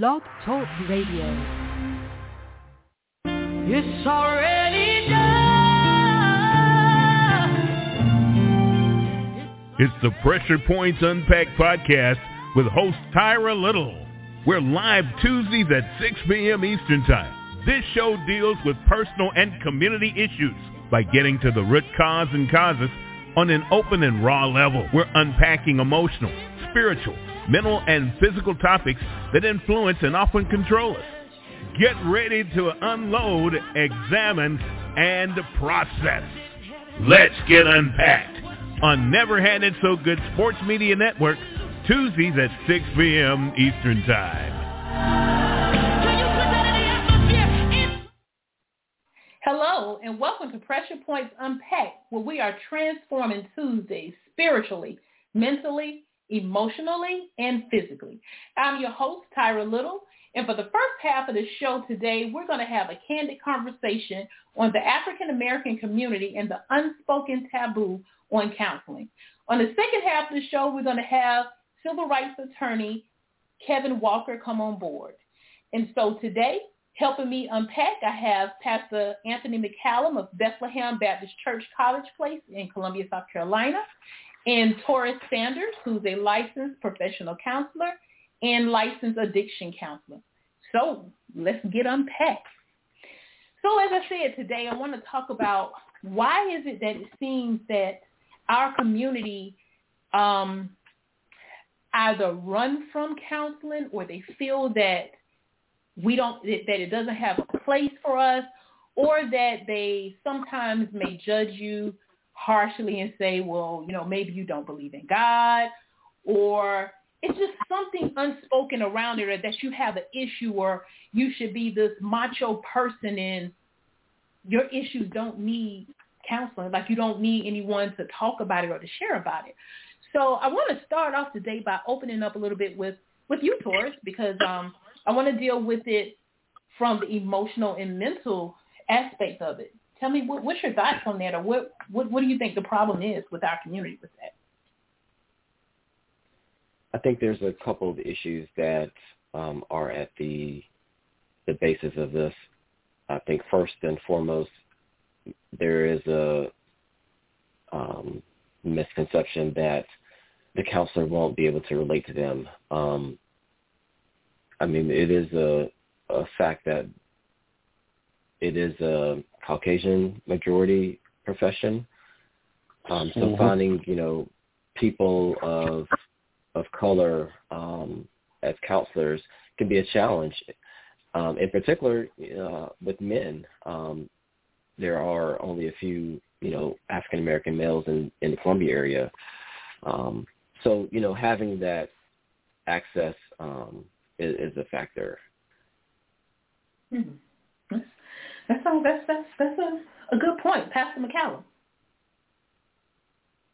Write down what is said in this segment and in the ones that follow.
Blog Talk Radio. It's already done. It's the Pressure Points Unpacked podcast with host Tyra Little. We're live Tuesdays at 6 p.m. Eastern Time. This show deals with personal and community issues by getting to the root cause and causes on an open and raw level. We're unpacking emotional, spiritual, mental, and physical topics that influence and often control us. Get ready to unload, examine, and process. Let's get unpacked on Never Had It So Good Sports Media Network, Tuesdays at 6 p.m. Eastern Time. Hello, and welcome to Pressure Points Unpacked, where we are transforming Tuesdays spiritually, mentally, emotionally, and physically. I'm your host, Tyra Little, and for the first half of the show today, we're going to have a candid conversation on the African American community and the unspoken taboo on counseling. On the second half of the show, we're going to have civil rights attorney Kevin Walker come on board. And so today, helping me unpack, I have Pastor Anthony McCallum of Bethlehem Baptist Church College Place in Columbia, South Carolina, and Taurus Sanders, who's a licensed professional counselor and licensed addiction counselor. So let's get unpacked. So as I said today, I want to talk about why is it that it seems that our community um, either run from counseling or they feel that we don't that it doesn't have a place for us or that they sometimes may judge you harshly and say, well, you know, maybe you don't believe in God or it's just something unspoken around it or that you have an issue or you should be this macho person and your issues don't need counseling. Like you don't need anyone to talk about it or to share about it. So I want to start off today by opening up a little bit with, with you, Taurus, because um, I want to deal with it from the emotional and mental aspect of it. Tell me, what, what's your thoughts on that, or what, what, what do you think the problem is with our community with that? I think there's a couple of issues that um, are at the the basis of this. I think first and foremost, there is a um, misconception that the counselor won't be able to relate to them. Um, I mean, it is a, a fact that it is a Caucasian majority profession. Um, so mm-hmm. finding, you know, people of of color um, as counselors can be a challenge. Um, in particular, uh, with men, um, there are only a few, you know, African American males in, in the Columbia area. Um, so, you know, having that access um, is, is a factor. Mm-hmm. That's, that's, that's, that's, that's a, a good point. Pastor McCallum.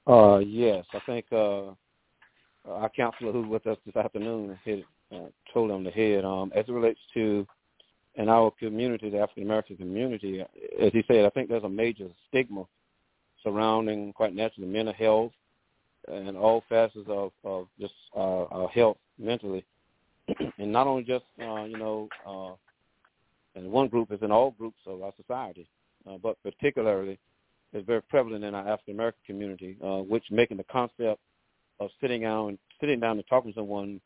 Uh, yes, I think uh, our counselor who's with us this afternoon hit uh, told on the head. Um, as it relates to in our community, the African American community, as he said, I think there's a major stigma surrounding quite naturally mental health and all facets of, of just uh, our health mentally, and not only just uh, you know uh, in one group, is in all groups of our society, uh, but particularly is very prevalent in our African American community, uh, which making the concept of sitting down sitting down and talking to someone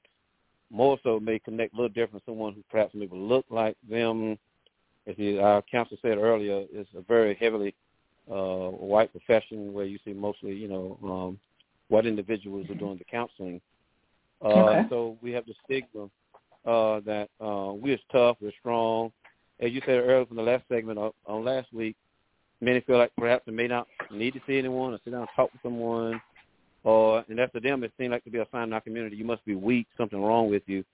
more so may connect a little different with someone who perhaps maybe look like them. As the, our counsel said earlier, it's a very heavily uh, white profession where you see mostly, you know, um, white individuals are doing the counseling. Uh, okay. So we have the stigma uh, that uh, we're tough, we're strong. As you said earlier from the last segment on, on last week, many feel like perhaps they may not need to see anyone or sit down and talk to someone or and that's to them it seems like to be a sign in our community you must be weak, something wrong with you,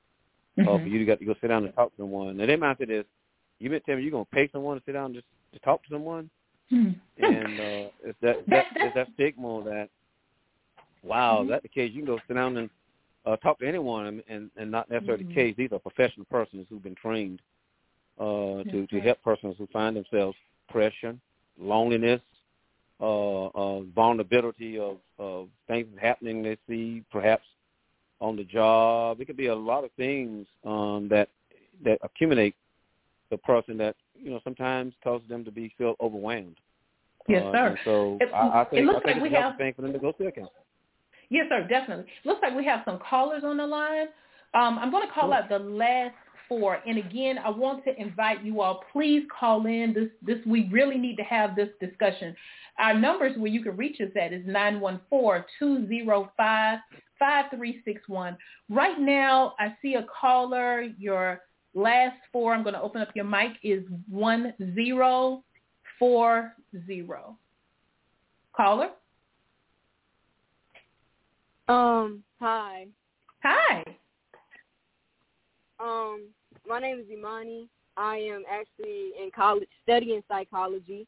mm-hmm. uh, for you to got to go sit down and talk to someone. And they might say this, you been telling me you're gonna pay someone to sit down just to talk to someone, mm-hmm. and uh, it's that that it's that stigma that wow, mm-hmm. that's the case. You can go sit down and uh, talk to anyone, and and, and not necessarily mm-hmm. the case. These are professional persons who've been trained uh, to to help persons who find themselves depression, loneliness, uh, uh, vulnerability of, of things happening they see, perhaps on the job. It could be a lot of things um, that that accumulate the person that you know sometimes causes them to be feel overwhelmed. Yes, uh, sir. So It- I, I think it looks I think like we have- thing for them to go see a counselor. Yes, sir, definitely. Looks like we have some callers on the line. Um, I'm going to call Sure. out the last four. And again, I want to invite you all, please call in. This, this, we really need to have this discussion. Our numbers where you can reach us at is 914-205-5361. Right now, I see a caller. Your last four, I'm going to open up your mic, is 1040. Caller? Um, hi. Hi. Um, my name is Imani. I am actually in college studying psychology.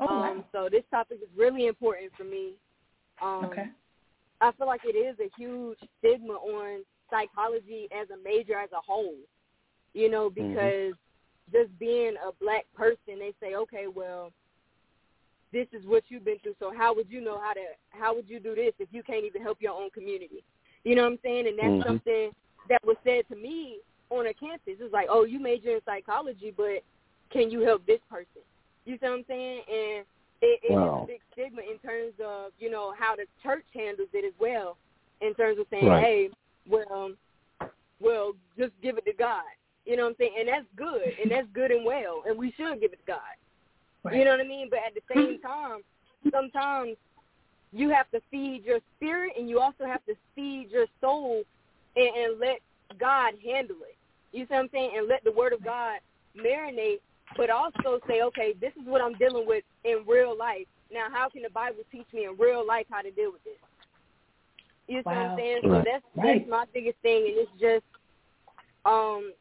Oh, um, wow. so this topic is really important for me. Um, Okay. I feel like it is a huge stigma on psychology as a major as a whole. You know, Mhm. because just being a black person, they say, okay, well, this is what you've been through. So how would you know how to how would you do this if you can't even help your own community? You know what I'm saying? And that's Mhm. something that was said to me on a campus. It's like, oh, you major in psychology, but can you help this person? You see what I'm saying? And it, it is Wow. a big stigma in terms of you know how the church handles it as well, in terms of saying, Right. hey, well, well, just give it to God. You know what I'm saying? And that's good, and that's good and well, and we should give it to God. Right. You know what I mean? But at the same time, sometimes you have to feed your spirit and you also have to feed your soul and, and let God handle it. You see what I'm saying? And let the word of God marinate, but also say, okay, this is what I'm dealing with in real life. Now, how can the Bible teach me in real life how to deal with this? You see what I'm saying? So that's Right. that's my biggest thing, and it's just um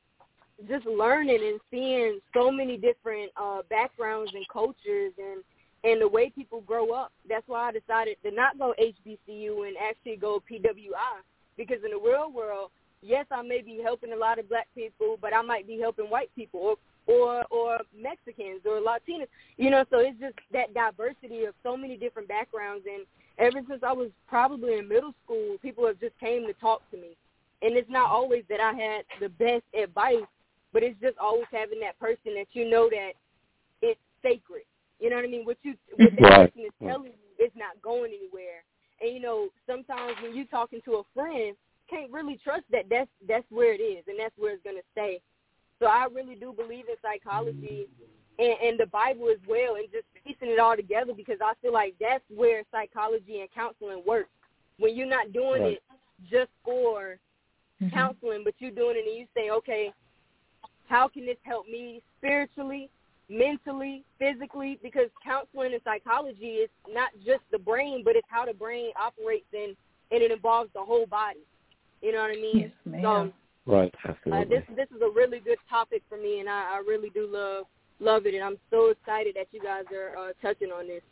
just learning and seeing so many different uh backgrounds and cultures and and the way people grow up. That's why I decided to not go HBCU and actually go PWI because in the real world, yes, I may be helping a lot of black people, but I might be helping white people or or or Mexicans or Latinos. You know, so it's just that diversity of so many different backgrounds and ever since I was probably in middle school, people have just came to talk to me. And it's not always that I had the best advice, but it's just always having that person that you know that it's sacred. You know what I mean? What you what that Right. person is telling you is not going anywhere. And you know, sometimes when you're talking to a friend, can't really trust that that's that's where it is and that's where it's gonna stay. So I really do believe in psychology and, and the Bible as well, and just piecing it all together because I feel like that's where psychology and counseling works. When you're not doing Right. it just for Mhm. counseling, but you're doing it and you say, okay, how can this help me spiritually, mentally, physically? Because counseling and psychology is not just the brain, but it's how the brain operates and and it involves the whole body. You know what I mean? Yes, ma'am. So Right. uh, Absolutely. this this is a really good topic for me, and I, I really do love love it, and I'm so excited that you guys are uh, touching on this.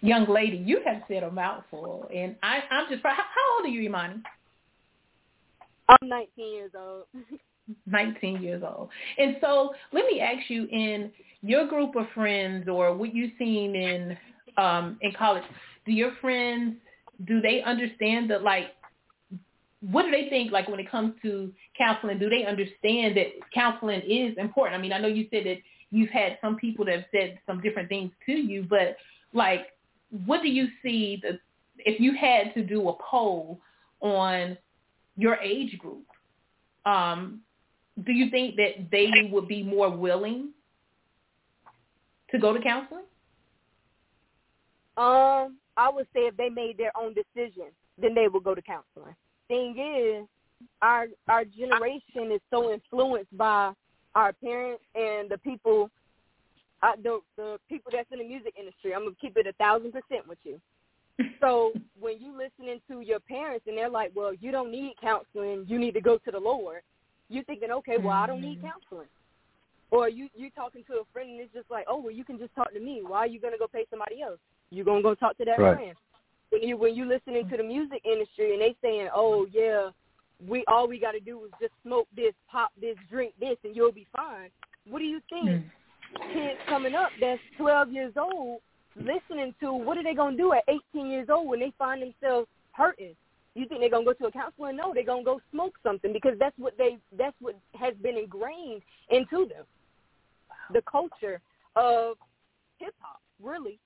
Young lady, you have said a mouthful, and I, I'm just. How, how old are you, Imani? I'm 19 years old. 19 years old. And so let me ask you, in your group of friends or what you've seen in um, in college, do your friends do they understand that like what do they think like when it comes to counseling? Do they understand that counseling is important? I mean, I know you said that you've had some people that have said some different things to you, but like what do you see the if you had to do a poll on your age group, um, do you think that they would be more willing to go to counseling? Um, I would say if they made their own decision, then they would go to counseling. Thing is, our our generation is so influenced by our parents and the people, uh, the the people that's in the music industry. I'm gonna keep it a thousand percent with you. So when you listening to your parents and they're like, "Well, you don't need counseling. You need to go to the Lord," You're thinking, "Okay, well, I don't need counseling." Or you you talking to a friend and it's just like, "Oh, well, you can just talk to me. Why are you gonna go pay somebody else? You gonna go talk to that Right. friend." When you when you listening to the music industry and they saying, "Oh yeah, we all we got to do is just smoke this, pop this, drink this, and you'll be fine." What do you think? Mm. kids coming up that's 12 years old listening to what are they going to do at 18 years old when they find themselves hurting You think they're gonna go to a counselor? No, they're gonna go smoke something because that's what they that's what has been ingrained into them. The culture of hip hop, really.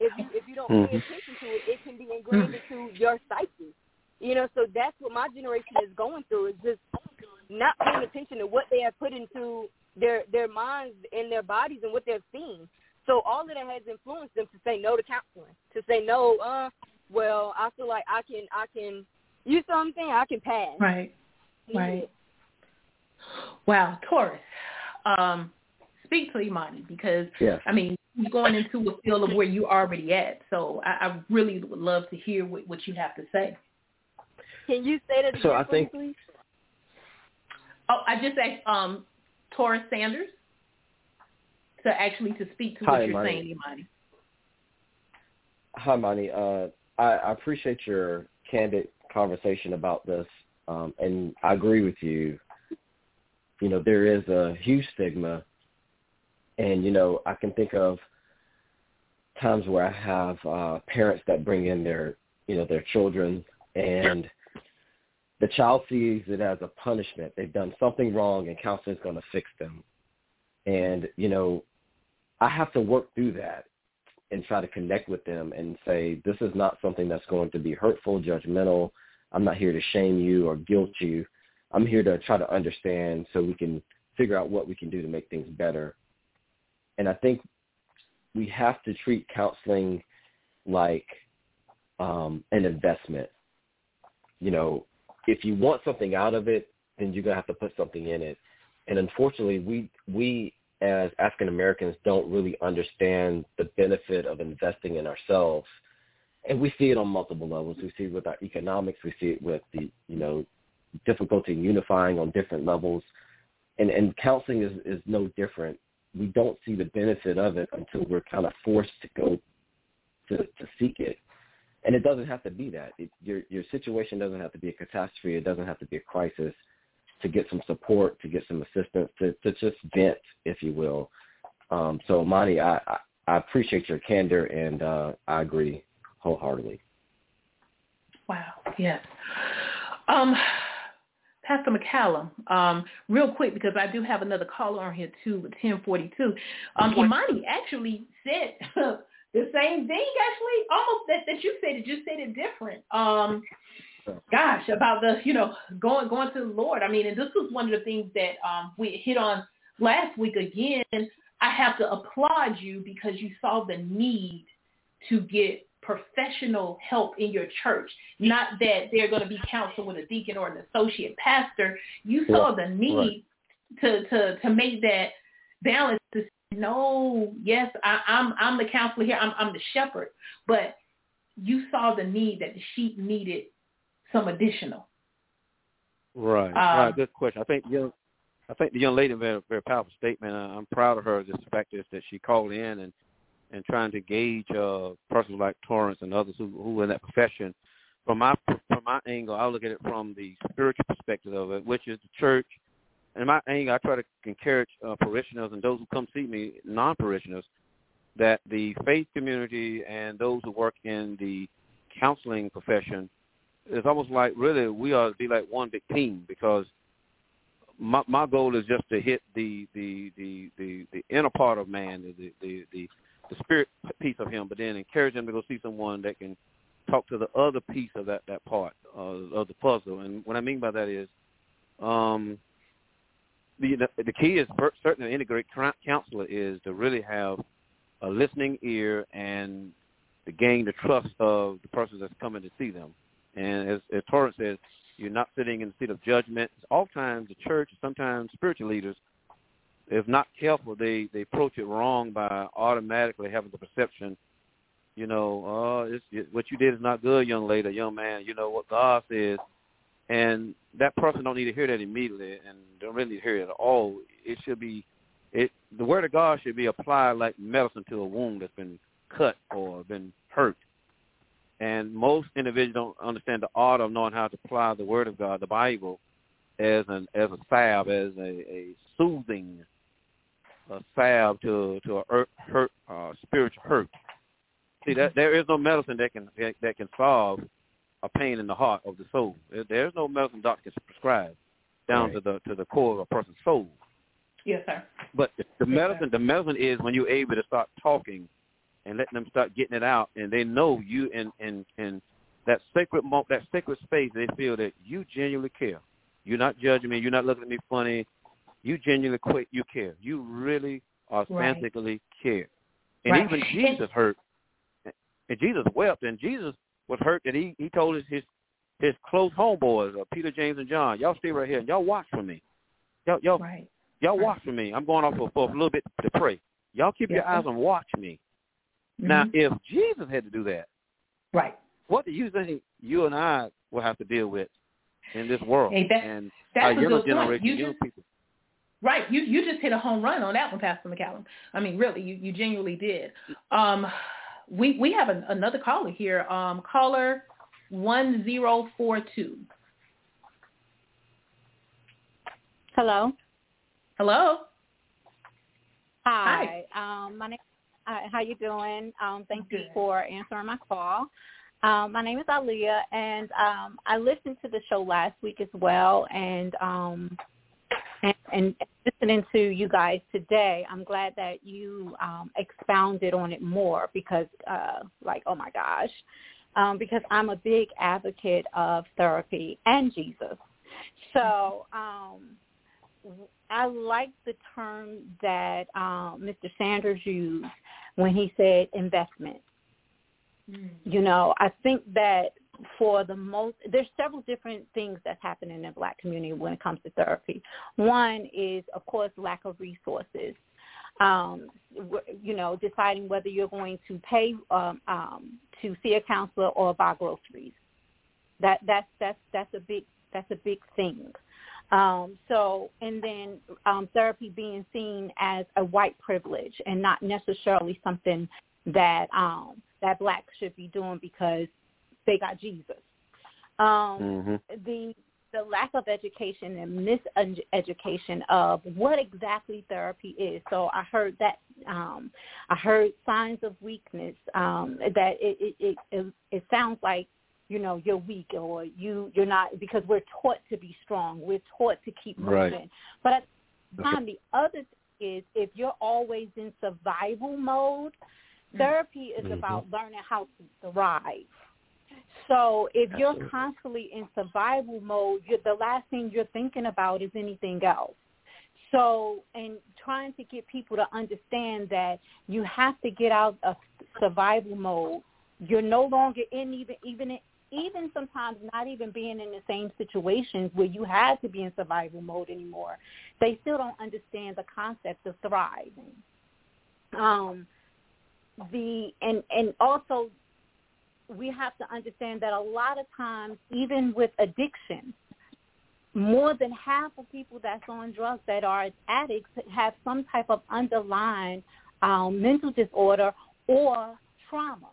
If you if you don't mm-hmm. pay attention to it, it can be ingrained into your psyche. You know, so that's what my generation is going through is just not paying attention to what they have put into their their minds and their bodies and what they've seen. So all of that has influenced them to say no to counseling, to say no. Uh, well, I feel like I can, I can. You something I'm saying? I can pass. Right. Right. Wow, Taurus. Um, speak to Imani because yes. I mean you're going into a field of where you already at. So I, I really would love to hear what, what you have to say. Can you say that again, so I think, please? Oh, I just asked um, Taurus Sanders to actually to speak to Hi, what you're Imani. saying, Imani. Hi, Mani. Uh, I, I appreciate your candid conversation about this, um, and I agree with you. You know, there is a huge stigma, and you know, I can think of times where I have uh, parents that bring in their, you know, their children, and the child sees it as a punishment. They've done something wrong, and counseling is going to fix them. And you know, I have to work through that and try to connect with them and say, this is not something that's going to be hurtful, judgmental. I'm not here to shame you or guilt you. I'm here to try to understand so we can figure out what we can do to make things better. And I think we have to treat counseling like um, an investment. You know, if you want something out of it, then you're gonna have to put something in it. And unfortunately, we we as African Americans don't really understand the benefit of investing in ourselves. And we see it on multiple levels. We see it with our economics. We see it with the, you know, difficulty in unifying on different levels. And, and counseling is, is no different. We don't see the benefit of it until we're kind of forced to go to, to seek it. And it doesn't have to be that. It, your, your situation doesn't have to be a catastrophe. It doesn't have to be a crisis to get some support, to get some assistance, to, to just vent, if you will. Um, so, Monty, I, I, I appreciate your candor, and uh, I agree wholeheartedly. Wow. Yes. Um, Pastor McCallum, um, real quick because I do have another caller on here too with 1042. Um, Imani actually said the same thing actually, almost that, that you said it, just said it different. Um, gosh, about the, you know, going going to the Lord. I mean, and this was one of the things that um, we hit on last week again. I have to applaud you because you saw the need to get professional help in your church. Not that they're going to be counseled with a deacon or an associate pastor. You saw the need right. to, to, to make that balance to say, no, yes, I, I'm I'm the counselor here. I'm I'm the shepherd. But you saw the need that the sheep needed some additional. Right. Um, right. Good question. I think young, I think the young lady made a very powerful statement. I'm proud of her. Just the fact is that she called in and and trying to gauge uh, persons like Torrance and others who who are in that profession. From my from my angle, I look at it from the spiritual perspective of it, which is the church. And my angle, I try to encourage uh, parishioners and those who come see me, non-parishioners, that the faith community and those who work in the counseling profession it's almost like really we ought to be like one big team because my my goal is just to hit the the the the, the inner part of man, the, the the the spirit piece of him, but then encourage him to go see someone that can talk to the other piece of that that part uh, of the puzzle. And what I mean by that is, um, the the, key is certainly an integrate counselor is to really have a listening ear and to gain the trust of the person that's coming to see them. And as, as Torrance says, you're not sitting in the seat of judgment. Oftentimes the church, sometimes spiritual leaders, if not careful, they, they approach it wrong by automatically having the perception, you know, oh, it's, it, what you did is not good, young lady, young man. You know what God says, and that person don't need to hear that immediately, and don't really need to hear it at all. It should be, it the word of God should be applied like medicine to a wound that's been cut or been hurt. And most individuals don't understand the art of knowing how to apply the Word of God, the Bible, as an as a salve, as a, a soothing a salve to to a hurt, hurt uh, spiritual hurt. See that there is no medicine that can that, that can solve a pain in the heart of the soul. There's no medicine doctor can prescribe down right. to the to the core of a person's soul. Yes, sir. But the medicine, the medicine is when you're able to start talking and letting them start getting it out, and they know you in in in that sacred that sacred space. They feel that you genuinely care. You're not judging me. You're not looking at me funny. You genuinely quit. You care. You really authentically right. care. And right. even Jesus hurt, and Jesus wept, and Jesus was hurt that he he told his his, his close homeboys, uh, Peter, James, and John, y'all stay right here and y'all watch for me. Y'all y'all right. y'all watch for me. I'm going off for, for a little bit to pray. Y'all keep your eyes on watch me. Mm-hmm. Now, if Jesus had to do that, right, what do you think you and I will have to deal with in this world hey, that, and that's our younger generation. You young people? Right, you you just hit a home run on that one, Pastor McCallum. I mean, really, you you genuinely did. Um, we we have an, another caller here. Um, caller one zero four two. Hello. Hello. Hi. Hi. Um, my name. Uh, how you doing? Um, thank Good. you for answering my call. Um, my name is Aliyah, and um, I listened to the show last week as well, and um, and, and listening to you guys today, I'm glad that you um, expounded on it more because, uh, like, oh my gosh, um, because I'm a big advocate of therapy and Jesus. So um, I like the term that um, Mr. Sanders used when he said investment. Mm. You know, I think that for the most, there's several different things that's happening in the black community when it comes to therapy. One is, of course, lack of resources. Um, you know, deciding whether you're going to pay um, um, to see a counselor or buy groceries. That that's that's that's a big that's a big thing. Um, so, and then um, therapy being seen as a white privilege and not necessarily something that um, that blacks should be doing because they got Jesus. Um, mm-hmm. The the lack of education and miseducation of what exactly therapy is. So I heard that um, I heard signs of weakness. Um, that it, it it it sounds like you know you're weak or you you're not because we're taught to be strong. We're taught to keep moving. Right. But at the time, the other thing is if you're always in survival mode, therapy is mm-hmm. about learning how to thrive. So if you're constantly in survival mode, you're, the last thing you're thinking about is anything else. So, and trying to get people to understand that you have to get out of survival mode. You're no longer in even even even sometimes not even being in the same situations where you had to be in survival mode anymore. They still don't understand the concept of thriving. Um, the and and also we have to understand that a lot of times, even with addiction, more than half of people that's on drugs that are addicts have some type of underlying um, mental disorder or trauma.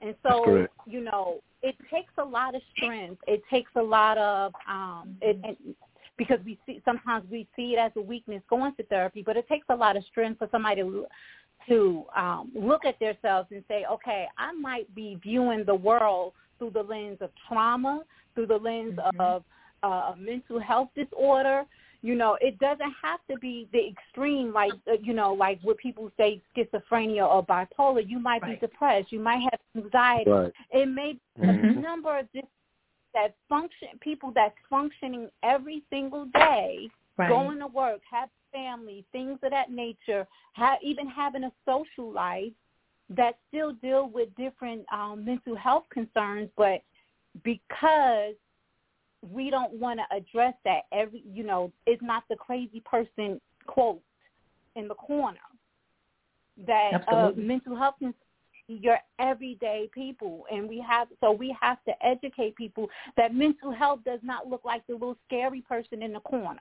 And so, you know, it takes a lot of strength. It takes a lot of um, it, and because we see sometimes we see it as a weakness going to therapy, but it takes a lot of strength for somebody to to um, look at themselves and say, okay, I might be viewing the world through the lens of trauma, through the lens Mhm. of uh, mental health disorder. You know, it doesn't have to be the extreme, like uh, you know, like what people say schizophrenia or bipolar. You might Right. be depressed. You might have anxiety. Right. It may be Mhm. a number of this that function people that's functioning every single day Right. going to work, have family, things of that nature, ha- even having a social life that still deal with different um, mental health concerns, but because we don't want to address that every, you know, it's not the crazy person quote in the corner that uh, mental health concerns your everyday people. And we have so we have to educate people that mental health does not look like the little scary person in the corner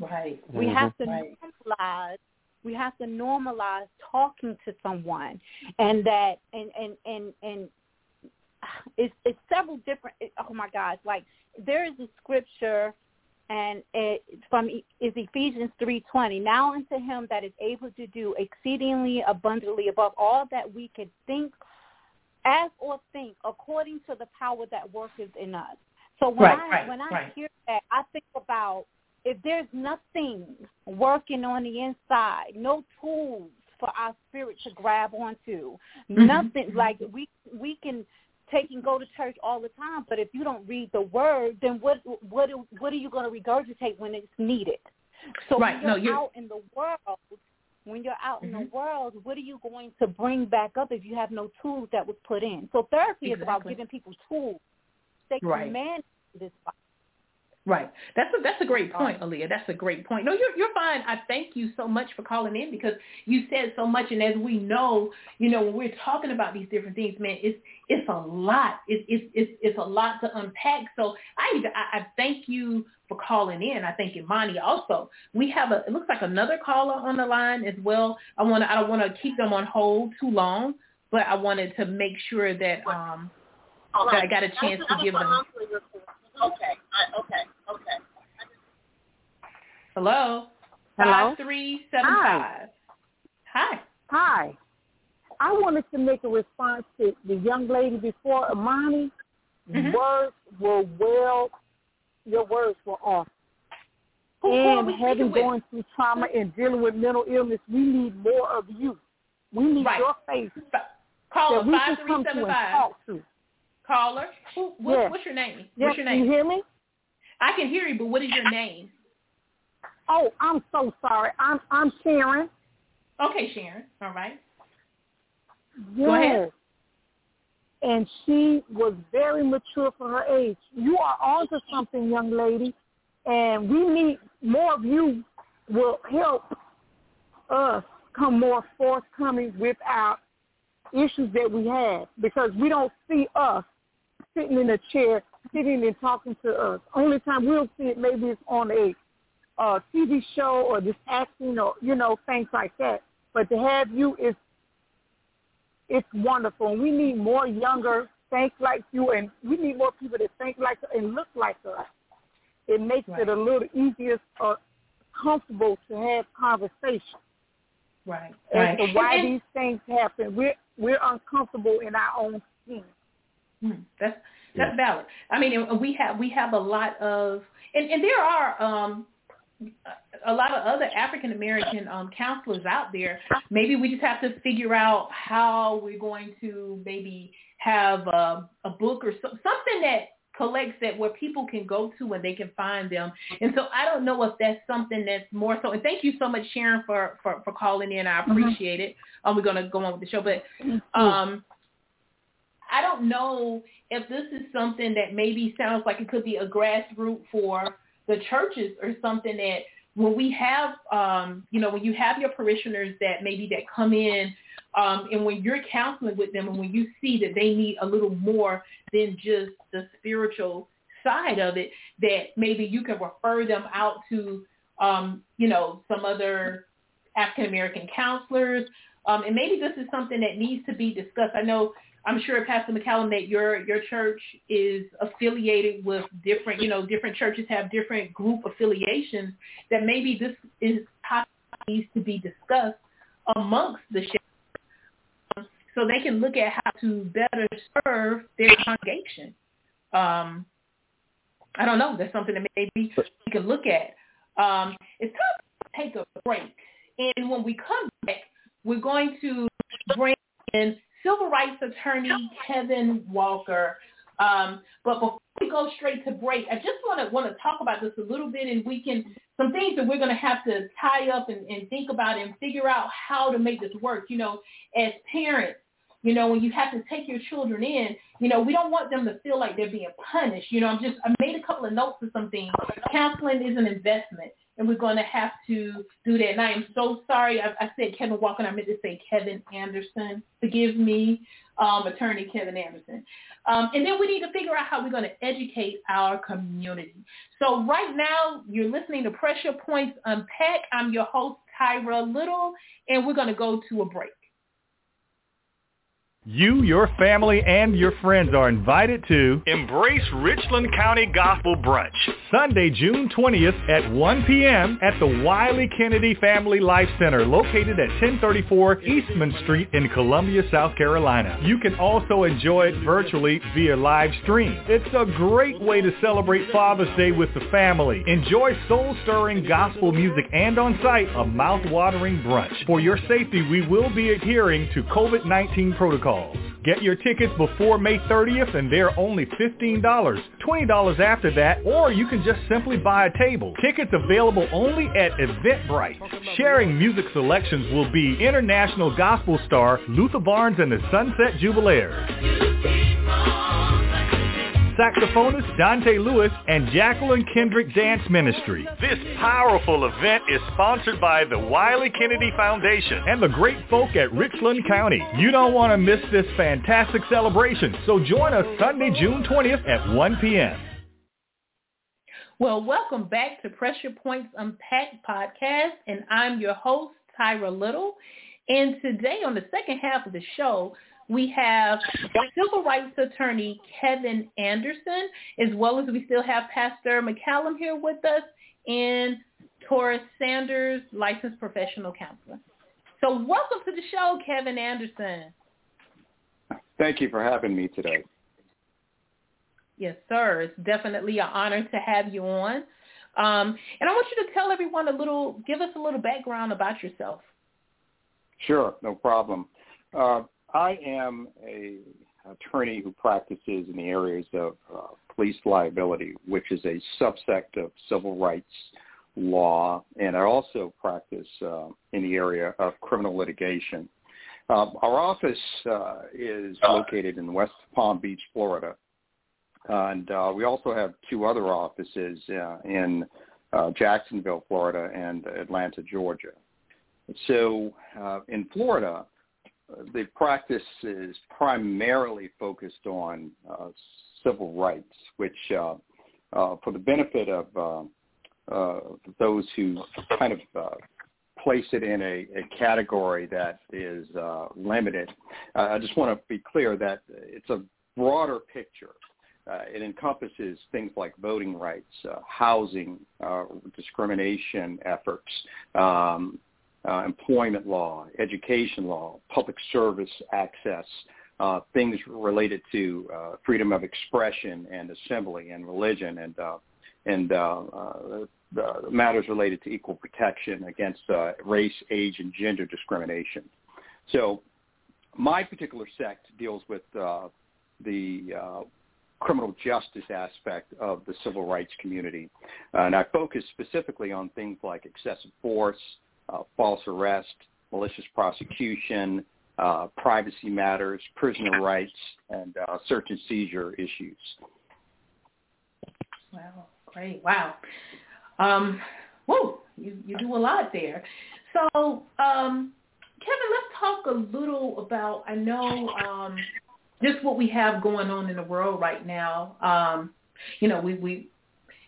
Right. we Mhm. have to Right. normalize we have to normalize talking to someone and that and and and and it's it's several different it, oh my gosh like there is a scripture and it from E- is Ephesians 3:20 now unto him that is able to do exceedingly abundantly above all that we could think ask or think according to the power that worketh in us. So when right, I right, when I right. hear that, I think about if there's nothing working on the inside, no tools for our spirit to grab onto, Mm-hmm. nothing like we we can take and go to church all the time, but if you don't read the word, then what what what are you going to regurgitate when it's needed? So Right, when no, you're, you're- out in the world, when you're out in the Mhm. world, what are you going to bring back up if you have no tools that was put in? So therapy is about giving people tools they can Right. manage this life. Right. That's a that's a great point, Aaliyah. That's a great point. No, you're you're fine. I thank you so much for calling in because you said so much, and as we know, you know, when we're talking about these different things, man, it's it's a lot. It's it's it's, it's a lot to unpack. So I, I I thank you for calling in. I thank Imani also. We have a it looks like another caller on the line as well. I want to I don't want to keep them on hold too long, but I wanted to make sure that um that I got a chance to give them. Okay. I, okay. Hello. Hello? Five three seven five. Hi. Hi. I wanted to make a response to the young lady before, Amani. Mhm. Words were well, your words were off. Who, who and having going through trauma and dealing with mental illness, we need more of you. We need Right. your face Caller five can come to and talk to. Caller. Who, what, Yes. What's your name? Yes, What's your can you hear me? I can hear you, but what is your name? Oh, I'm so sorry. I'm I'm Sharon. Okay, Sharon. All right. Yes. Go ahead. And she was very mature for her age. You are onto something, young lady, and we need more of you will help us come more forthcoming with our issues that we have because we don't see us sitting in a chair, sitting and talking to us. Only time we'll see it maybe it's on a uh, TV show or just acting or, you know, things like that. But to have you is it's wonderful. And we need more younger think like you, and we need more people that think like and look like us. It makes Right. it a little easier or comfortable to have conversation Right. as Right. to why And- and- these things happen. We're we're uncomfortable in our own skin. Hmm, that's that's valid. I mean, we have we have a lot of, and, and there are um, a lot of other African American um, counselors out there. Maybe we just have to figure out how we're going to maybe have a, a book or so, something that collects that where people can go to and they can find them. And so I don't know if that's something that's more so. And thank you so much, Sharon, for for, for calling in. I appreciate it. Um, we're going to go on with the show, but um, I don't know if this is something that maybe sounds like it could be a grassroots for the churches or something that when we have, um, you know, when you have your parishioners that maybe that come in um, and when you're counseling with them and when you see that they need a little more than just the spiritual side of it, that maybe you can refer them out to, um, you know, some other African American counselors. Um, and maybe this is something that needs to be discussed. I know I'm sure Pastor McCallum that your your church is affiliated with different, you know, different churches have different group affiliations. That maybe this is needs to be discussed amongst the sheriff, so they can look at how to better serve their congregation. Um, I don't know. That's something that maybe we can look at. Um, it's time to take a break, and when we come back, we're going to bring in civil rights attorney Kevin Walker. Um, but before we go straight to break, I just want to want to talk about this a little bit, and we can some things that we're going to have to tie up and, and think about and figure out how to make this work. You know, as parents, you know, when you have to take your children in, you know, we don't want them to feel like they're being punished. You know, I'm just I made a couple of notes of some things. Counseling is an investment and we're going to have to do that. And I am so sorry. I, I said Kevin Walker, I meant to say Kevin Anderson. Forgive me, um, Attorney Kevin Anderson. Um, and then we need to figure out how we're going to educate our community. So right now, you're listening to Pressure Points Unpack. I'm your host, Tyra Little, and we're going to go to a break. You, your family, and your friends are invited to Embrace Richland County Gospel Brunch. Sunday, June 20th at 1 p.m. at the Wiley Kennedy Family Life Center located at 1034 Eastman Street in Columbia, South Carolina. You can also enjoy it virtually via live stream. It's a great way to celebrate Father's Day with the family. Enjoy soul-stirring gospel music and on site a mouth-watering brunch. For your safety, we will be adhering to COVID-19 Get your tickets before May 30th and they're only $15, $20 after that, or you can just simply buy a table. Tickets available only at Eventbrite. Sharing music selections will be international gospel star Luther Barnes and the Sunset Jubilaires saxophonist Dante Lewis, and Jacqueline Kendrick Dance Ministry. This powerful event is sponsored by the Wiley Kennedy Foundation and the great folk at Richland County. You don't want to miss this fantastic celebration, so join us Sunday, June 20th at 1 p.m. Well, welcome back to Pressure Points Unpacked podcast, and I'm your host, Tyra Little. And today on the second half of the show, we have civil rights attorney Kevin Anderson, as well as we still have Pastor McCallum here with us, and Taurus Sanders, licensed professional counselor. So welcome to the show, Kevin Anderson. Thank you for having me today. Yes, sir. It's definitely an honor to have you on. Um, and I want you to tell everyone a little, give us a little background about yourself. Sure, no problem. Uh, I am a attorney who practices in the areas of uh, police liability, which is a subsect of civil rights law, and I also practice uh, in the area of criminal litigation. Uh, our office uh, is located in West Palm Beach, Florida, and uh, we also have two other offices uh, in uh, Jacksonville, Florida, and Atlanta, Georgia. So uh, in Florida, the practice is primarily focused on uh, civil rights, which, uh, uh, for the benefit of uh, uh, those who kind of uh, place it in a, a category that is limited, I just want to be clear that it's a broader picture. it encompasses things like voting rights, housing, discrimination efforts, um, uh, employment law, education law, public service access, uh, things related to uh, freedom of expression and assembly and religion and uh, and uh, uh, matters related to equal protection against race, age, and gender discrimination. So my particular sect deals with the criminal justice aspect of the civil rights community. And I focus specifically on things like excessive force, uh, false arrest, malicious prosecution, uh, privacy matters, prisoner rights, and uh, search and seizure issues. Wow, great. Wow. Um, whoa, you, you do a lot there. So, um, Kevin, let's talk a little about, I know um, just what we have going on in the world right now. Um, you know, we, we,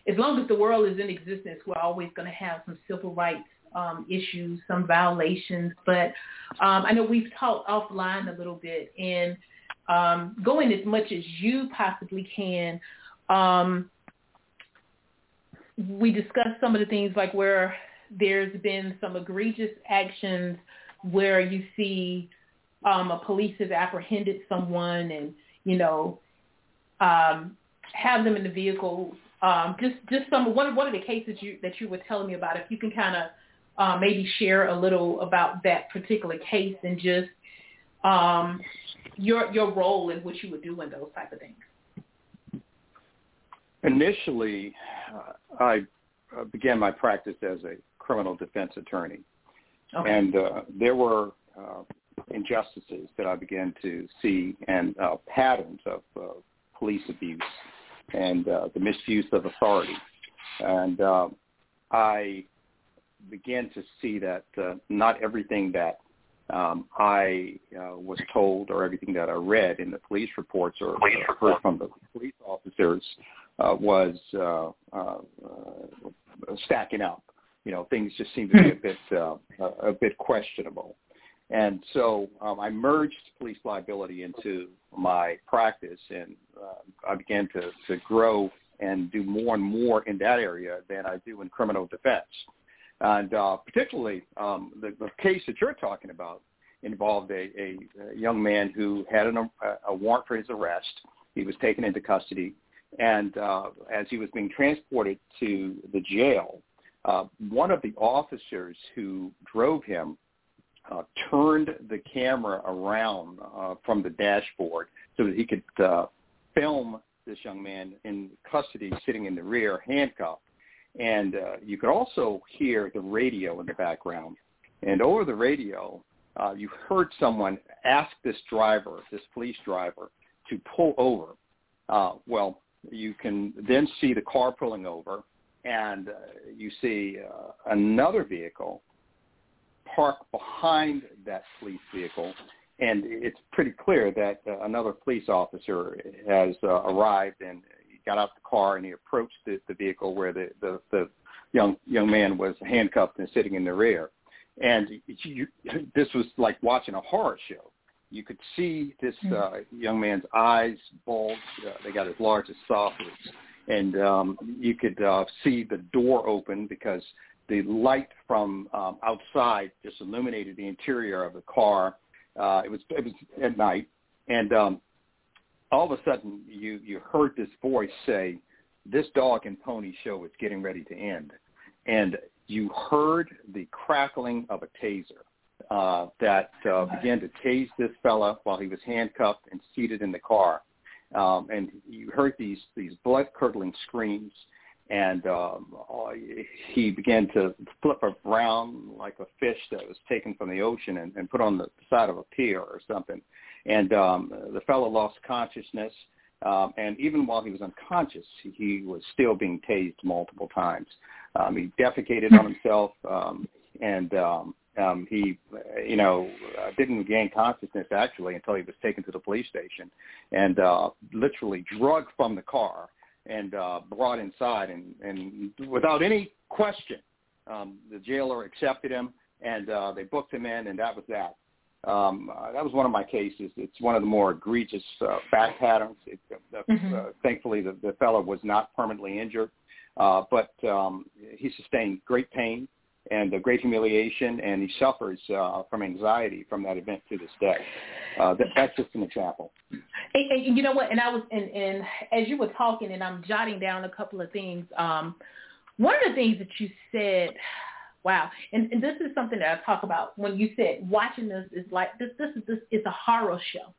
as long as the world is in existence, we're always going to have some civil rights um, issues, some violations, but um, I know we've talked offline a little bit and um, going as much as you possibly can. Um, we discussed some of the things like where there's been some egregious actions where you see um, a police has apprehended someone and, you know, um, have them in the vehicle. Um, just just some one one of the cases you that you were telling me about. If you can kind of uh, maybe share a little about that particular case and just um, your your role in what you would do in those type of things. Initially, uh, I uh, began my practice as a criminal defense attorney, okay. and uh, there were uh, injustices that I began to see and uh, patterns of uh, police abuse and uh, the misuse of authority, and uh, I began to see that uh, not everything that um, I uh, was told or everything that I read in the police reports or police heard from the police officers uh, was uh, uh, stacking up. You know, things just seemed to be a bit uh, a bit questionable. And so um, I merged police liability into my practice, and uh, I began to, to grow and do more and more in that area than I do in criminal defense. And uh, particularly um, the, the case that you're talking about involved a, a, a young man who had an, a, a warrant for his arrest. He was taken into custody, and uh, as he was being transported to the jail, uh, one of the officers who drove him uh, turned the camera around uh, from the dashboard so that he could uh, film this young man in custody sitting in the rear handcuffed. And uh, you could also hear the radio in the background. And over the radio, uh, you heard someone ask this driver, this police driver, to pull over. Uh, well, you can then see the car pulling over, and uh, you see uh, another vehicle park behind that police vehicle, and it's pretty clear that uh, another police officer has uh, arrived and got out the car and he approached the, the vehicle where the, the, the young young man was handcuffed and sitting in the rear. And you, this was like watching a horror show. You could see this hmm. uh, young man's eyes bulge; uh, they got as large as saucers, and um, you could uh, see the door open because the light from um, outside just illuminated the interior of the car. Uh, it was it was at night, and um, all of a sudden you you heard this voice say, "This dog and pony show is getting ready to end," and you heard the crackling of a taser uh, that uh, began to tase this fella while he was handcuffed and seated in the car, um, and you heard these these blood curdling screams and um, uh, he began to flip around like a fish that was taken from the ocean and, and put on the side of a pier or something. And um, the fellow lost consciousness, um, and even while he was unconscious, he was still being tased multiple times. Um, he defecated on himself, um, and um, um, he, you know, uh, didn't regain consciousness actually until he was taken to the police station, and uh, literally drugged from the car and uh, brought inside, and, and without any question, um, the jailer accepted him, and uh, they booked him in, and that was that. Um, uh, that was one of my cases. It's one of the more egregious uh, fact patterns. It, uh, mm-hmm. uh, thankfully, the, the fellow was not permanently injured, uh, but um, he sustained great pain and a great humiliation, and he suffers uh, from anxiety from that event to this day. Uh, that, that's just an example. And, and you know what? And I was, and, and as you were talking, and I'm jotting down a couple of things. Um, one of the things that you said, wow, and, and this is something that I talk about when you said watching this is like this. This is this is a horror show,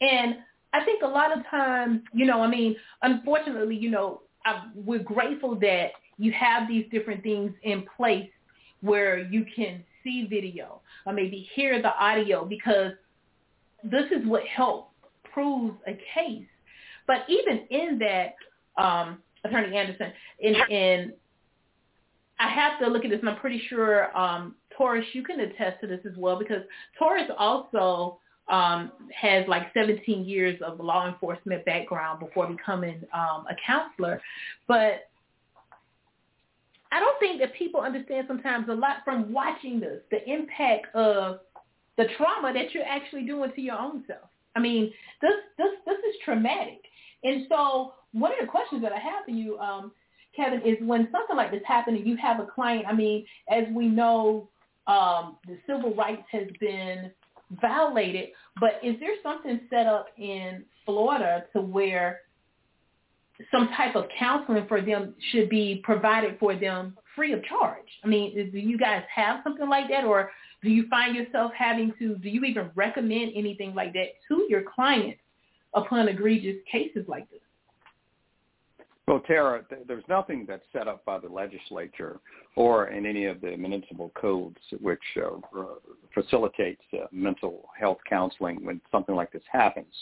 and I think a lot of times, you know, I mean, unfortunately, you know, I, we're grateful that you have these different things in place where you can see video or maybe hear the audio because this is what helps prove a case. But even in that, um, Attorney Anderson, in, in I have to look at this, and I'm pretty sure um, Taurus, you can attest to this as well, because Taurus also um, has like 17 years of law enforcement background before becoming um, a counselor. But I don't think that people understand sometimes a lot from watching this, the impact of the trauma that you're actually doing to your own self. I mean, this this this is traumatic. And so one of the questions that I have for you, um, Kevin, is when something like this happens and you have a client, I mean, as we know, um, the civil rights has been violated, but is there something set up in Florida to where some type of counseling for them should be provided for them free of charge. I mean, do you guys have something like that or do you find yourself having to, do you even recommend anything like that to your clients upon egregious cases like this? Well, Tara, there's nothing that's set up by the legislature or in any of the municipal codes which uh, facilitates uh, mental health counseling when something like this happens.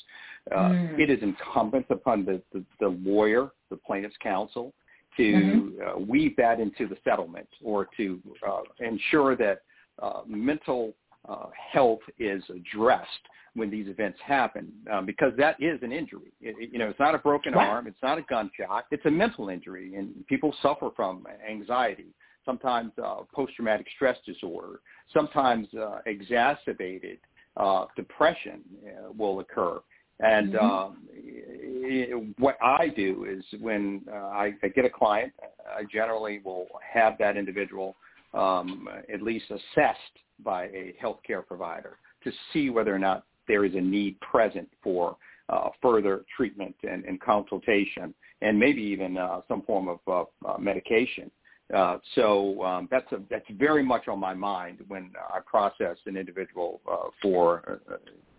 Uh, mm. It is incumbent upon the, the, the lawyer, the plaintiff's counsel, to mm-hmm. uh, weave that into the settlement or to uh, ensure that uh, mental uh, health is addressed when these events happen um, because that is an injury. It, it, you know, it's not a broken right. arm, it's not a gunshot, it's a mental injury, and people suffer from anxiety, sometimes uh, post-traumatic stress disorder, sometimes uh, exacerbated uh, depression uh, will occur. And Mm-hmm. um, what I do is when uh, I, I get a client, I generally will have that individual um, at least assessed by a healthcare provider to see whether or not there is a need present for uh, further treatment and, and consultation, and maybe even uh, some form of uh, medication. Uh, so um, that's a, that's very much on my mind when I process an individual uh, for uh,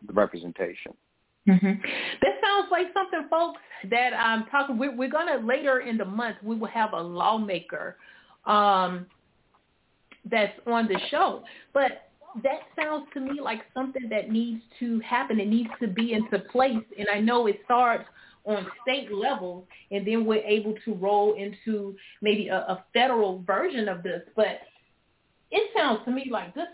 the representation. Mm-hmm. That sounds like something, folks, that I'm talking. We're, we're going to later in the month. We will have a lawmaker um, that's on the show, but that sounds to me like something that needs to happen. It needs to be into place, and I know it starts on state level, and then we're able to roll into maybe a, a federal version of this. But it sounds to me like this.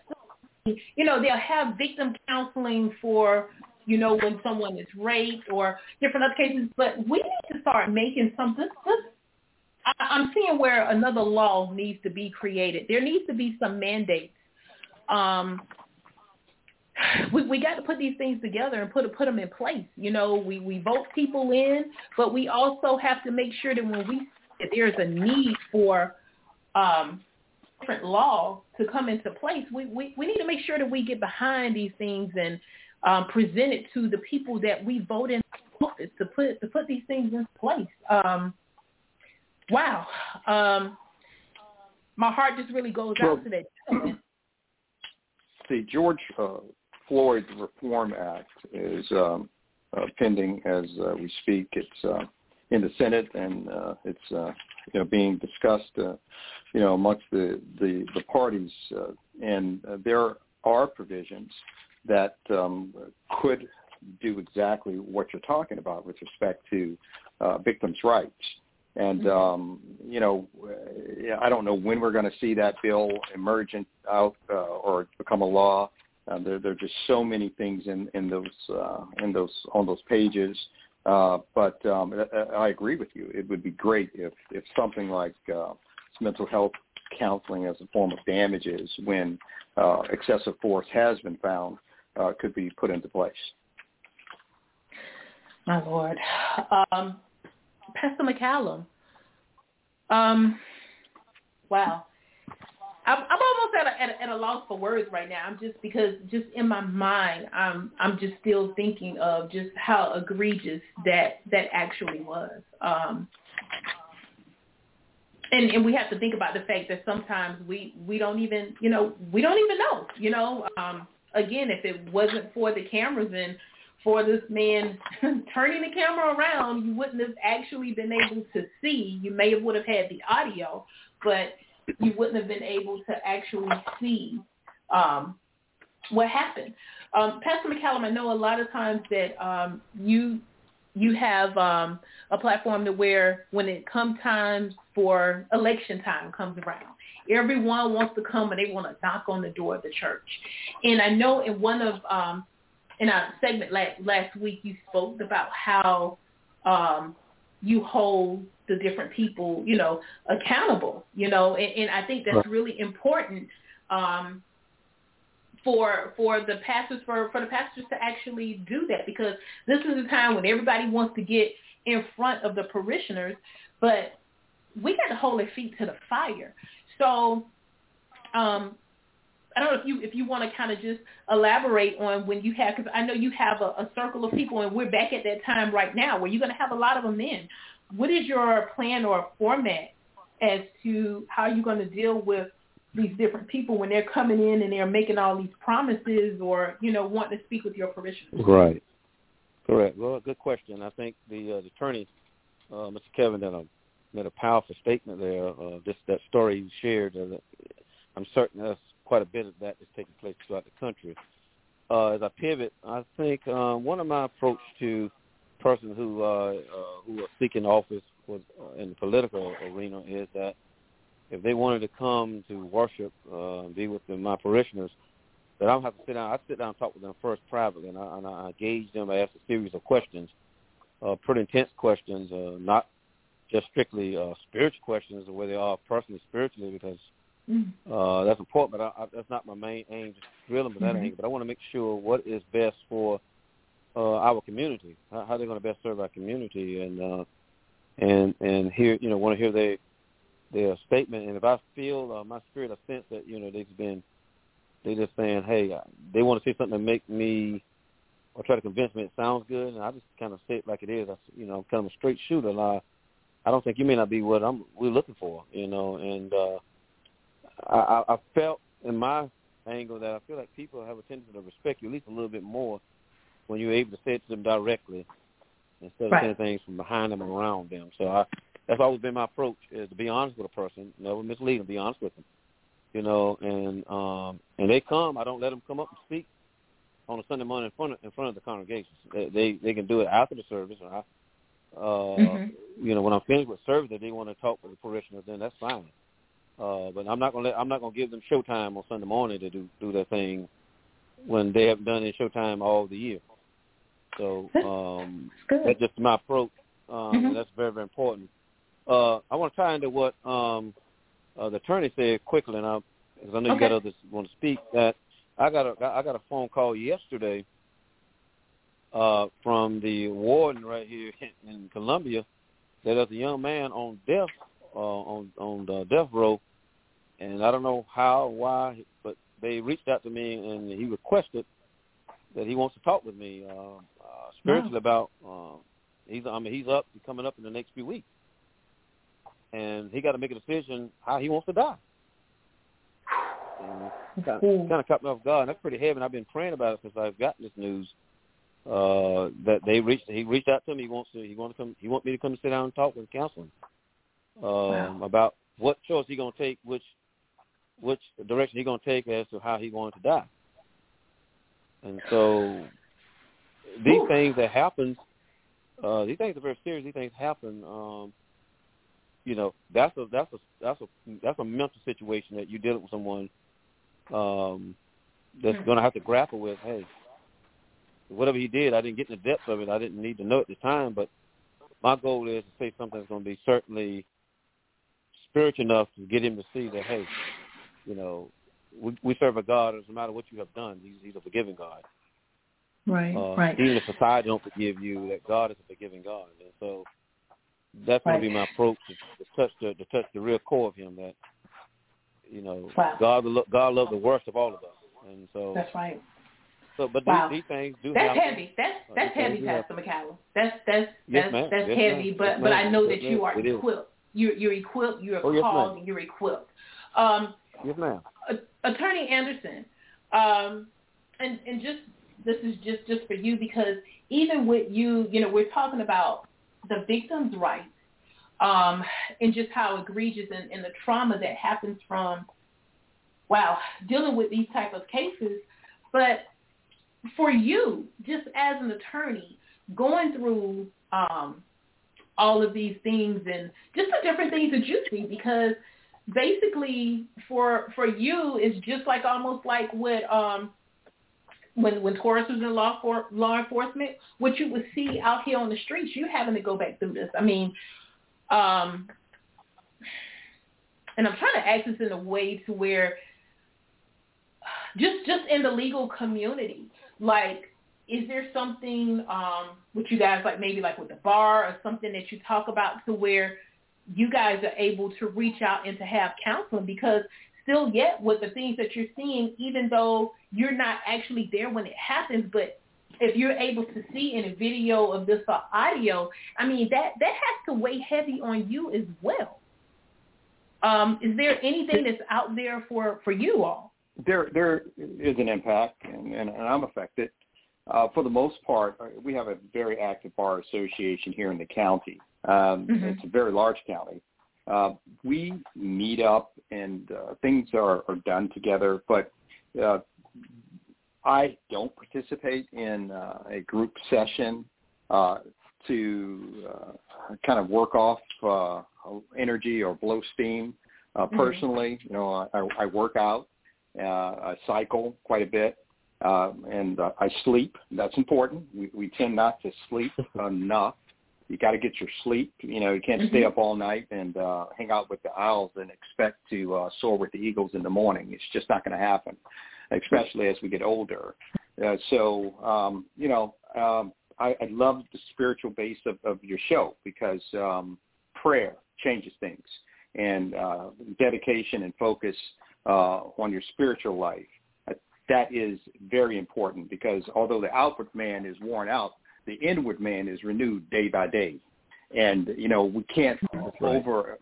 You know, they'll have victim counseling for you know, when someone is raped or different other cases. But we need to start making something. This, I'm seeing where another law needs to be created. There needs to be some mandates. Um, we we got to put these things together and put put them in place. You know, we we vote people in, but we also have to make sure that when we that there's a need for um, different law to come into place, we, we we need to make sure that we get behind these things and um, present it to the people that we vote in office to put to put these things in place. Um, wow, um, my heart just really goes out to that. gentleman. The George uh, Floyd Reform Act is um, uh, pending as uh, we speak. It's uh, in the Senate and uh, it's uh, you know being discussed uh, you know amongst the the, the parties, uh, and uh, there are provisions that um, could do exactly what you're talking about with respect to uh, victims' rights. And um, you know, I don't know when we're going to see that bill emerge out uh, or become a law. Uh, there, there are just so many things in in those uh, in those on those pages. Uh, but um, I, I agree with you. It would be great if if something like uh, mental health counseling as a form of damages when uh, excessive force has been found uh, could be put into place. My Lord. Um, Pastor McCallum. Um, wow. I'm, almost at a, at, a, at a loss for words right now. I'm just because just in my mind, I'm I'm just still thinking of just how egregious that that actually was. Um, and and we have to think about the fact that sometimes we we don't even you know we don't even know you know um again if it wasn't for the cameras and for this man turning the camera around you wouldn't have actually been able to see you may have would have had the audio but you wouldn't have been able to actually see um what happened um pastor mccallum i know a lot of times that um you you have um, a platform to where when it comes time for election time comes around, everyone wants to come and they want to knock on the door of the church. And I know in one of um, in our segment last, last week you spoke about how um, you hold the different people, you know, accountable, you know, and, and I think that's really important um, for for the pastors for for the pastors to actually do that because this is a time when everybody wants to get in front of the parishioners, but we got to hold their feet to the fire. So, um, I don't know if you if you want to kind of just elaborate on when you have because I know you have a, a circle of people and we're back at that time right now where you're going to have a lot of them in. What is your plan or format as to how you're going to deal with these different people when they're coming in and they're making all these promises or you know wanting to speak with your parishioners. Right. Correct. Well, good question. I think the, uh, the attorney, uh, Mr. Kevin, did a made a powerful statement there. Uh, just that story you shared. Uh, I'm certain there's quite a bit of that is taking place throughout the country. Uh, as I pivot, I think uh, one of my approach to persons who uh, uh, who are seeking office was, uh, in the political arena is that if they wanted to come to worship, uh, be with my parishioners, that I don't have to sit down. I sit down and talk with them first privately, and I, and I engage them. I ask a series of questions, uh, pretty intense questions, uh, not just strictly uh, spiritual questions of where they are personally spiritually, because Mm. Uh, that's important, but I, I, that's not my main aim. Just drilling with that Mhm. angle, but I want to make sure what is best for uh, our community. How, how they're going to best serve our community, and uh, and and hear you know want to hear their their statement. And if I feel uh, my spirit, I sense that you know they've been they just saying, hey, uh, they want to say something to make me or try to convince me it sounds good, and I just kind of say it like it is. I, you know, I'm kind of a straight shooter. And I, I don't think you may not be what I'm we're looking for, you know. And uh, I, I I felt in my angle that I feel like people have a tendency to respect you at least a little bit more when you're able to say it to them directly instead of Right. saying things from behind them and around them. So I, that's always been my approach is to be honest with a person, never mislead them, be honest with them, you know. And um, and they come, I don't let them come up and speak on a Sunday morning in front of, in front of the congregation. They, they they can do it after the service, or I, uh, Mhm. you know, when I'm finished with service, if they want to talk with the parishioners, then that's fine. Uh, but I'm not gonna let, I'm not gonna give them showtime on Sunday morning to do do their thing when they haven't done any showtime all the year. So um, Good. that's just my approach, um, Mhm. that's very very important. Uh, I want to tie into what um, uh, the attorney said quickly, and I, because I know you got others want to speak. That I got a I got a phone call yesterday uh, from the warden right here in Columbia that there's a young man on death uh, on on the death row, and I don't know how or why, but they reached out to me and he requested that he wants to talk with me uh, uh, spiritually about. Uh, he's I mean he's up he's coming up in the next few weeks, and he got to make a decision how he wants to die. And kind, of, kind of caught me off guard. And that's pretty heavy. And I've been praying about it since I've gotten this news. Uh, that they reached, he reached out to me. He wants to, he wants to come, he wants me to come sit down and talk with counseling um, about what choice he gonna take, which, which direction he's gonna take as to how he's going to die. And so, these things that happen, uh, these things are very serious. These things happen. Um, you know, that's a that's a that's a that's a mental situation that you deal with someone um, that's Mhm. going to have to grapple with. Hey, whatever he did, I didn't get in the depths of it. I didn't need to know at the time, but my goal is to say something that's going to be certainly spiritual enough to get him to see that hey, you know, we, we serve a God. It doesn't matter what you have done. He's, he's a forgiving God. Right. Uh, right. Even if society don't forgive you, that God is a forgiving God. And so that's going to be my approach to, to touch the to touch the real core of him. That you know, Wow. God God loves the worst of all of us. And so, That's right. so but Wow. these, these things do That's happen. heavy. That's Uh, that's these heavy, Pastor McCallum. That's that's Yes, that's ma'am. that's Yes, heavy. ma'am. But Yes, but I know Yes, that you are equipped. You're you're equipped. You're Oh, called and you're equipped. Um, Yes, ma'am. Attorney Anderson, um, and and just this is just just for you because even with you, you know, we're talking about the victim's rights, um, and just how egregious and, and the trauma that happens from, wow, dealing with these type of cases. But for you, just as an attorney, going through um, all of these things and just the different things that you see, because basically for for you it's just like almost like what um when when Taurus was in law for law enforcement, what you would see out here on the streets, you having to go back through this. I mean, um and I'm trying to ask this in a way to where just just in the legal community, like is there something um with you guys like maybe like with the bar or something that you talk about to where you guys are able to reach out and to have counseling because still yet with the things that you're seeing, even though you're not actually there when it happens, but if you're able to see in a video of this or audio, I mean that that has to weigh heavy on you as well. Um, is there anything that's out there for for you all? there there is an impact, and, and, and I'm affected. Uh, for the most part, uh, we have a very active bar association here in the county. Um, Mhm. It's a very large county. Uh, we meet up and uh, things are, are done together, but uh, I don't participate in uh, a group session uh, to uh, kind of work off uh, energy or blow steam. Uh, Mhm. personally, you know, I, I work out, uh, I cycle quite a bit, uh, and uh, I sleep. That's important. We, we tend not to sleep enough. You got to get your sleep. You know, you can't Mm-hmm. stay up all night and uh, hang out with the owls and expect to uh, soar with the eagles in the morning. It's just not going to happen, especially as we get older. Uh, so, um, you know, um, I, I love the spiritual base of, of your show because um, prayer changes things and uh, dedication and focus uh, on your spiritual life. That is very important because although the outward man is worn out, the inward man is renewed day by day. And, you know, we can't over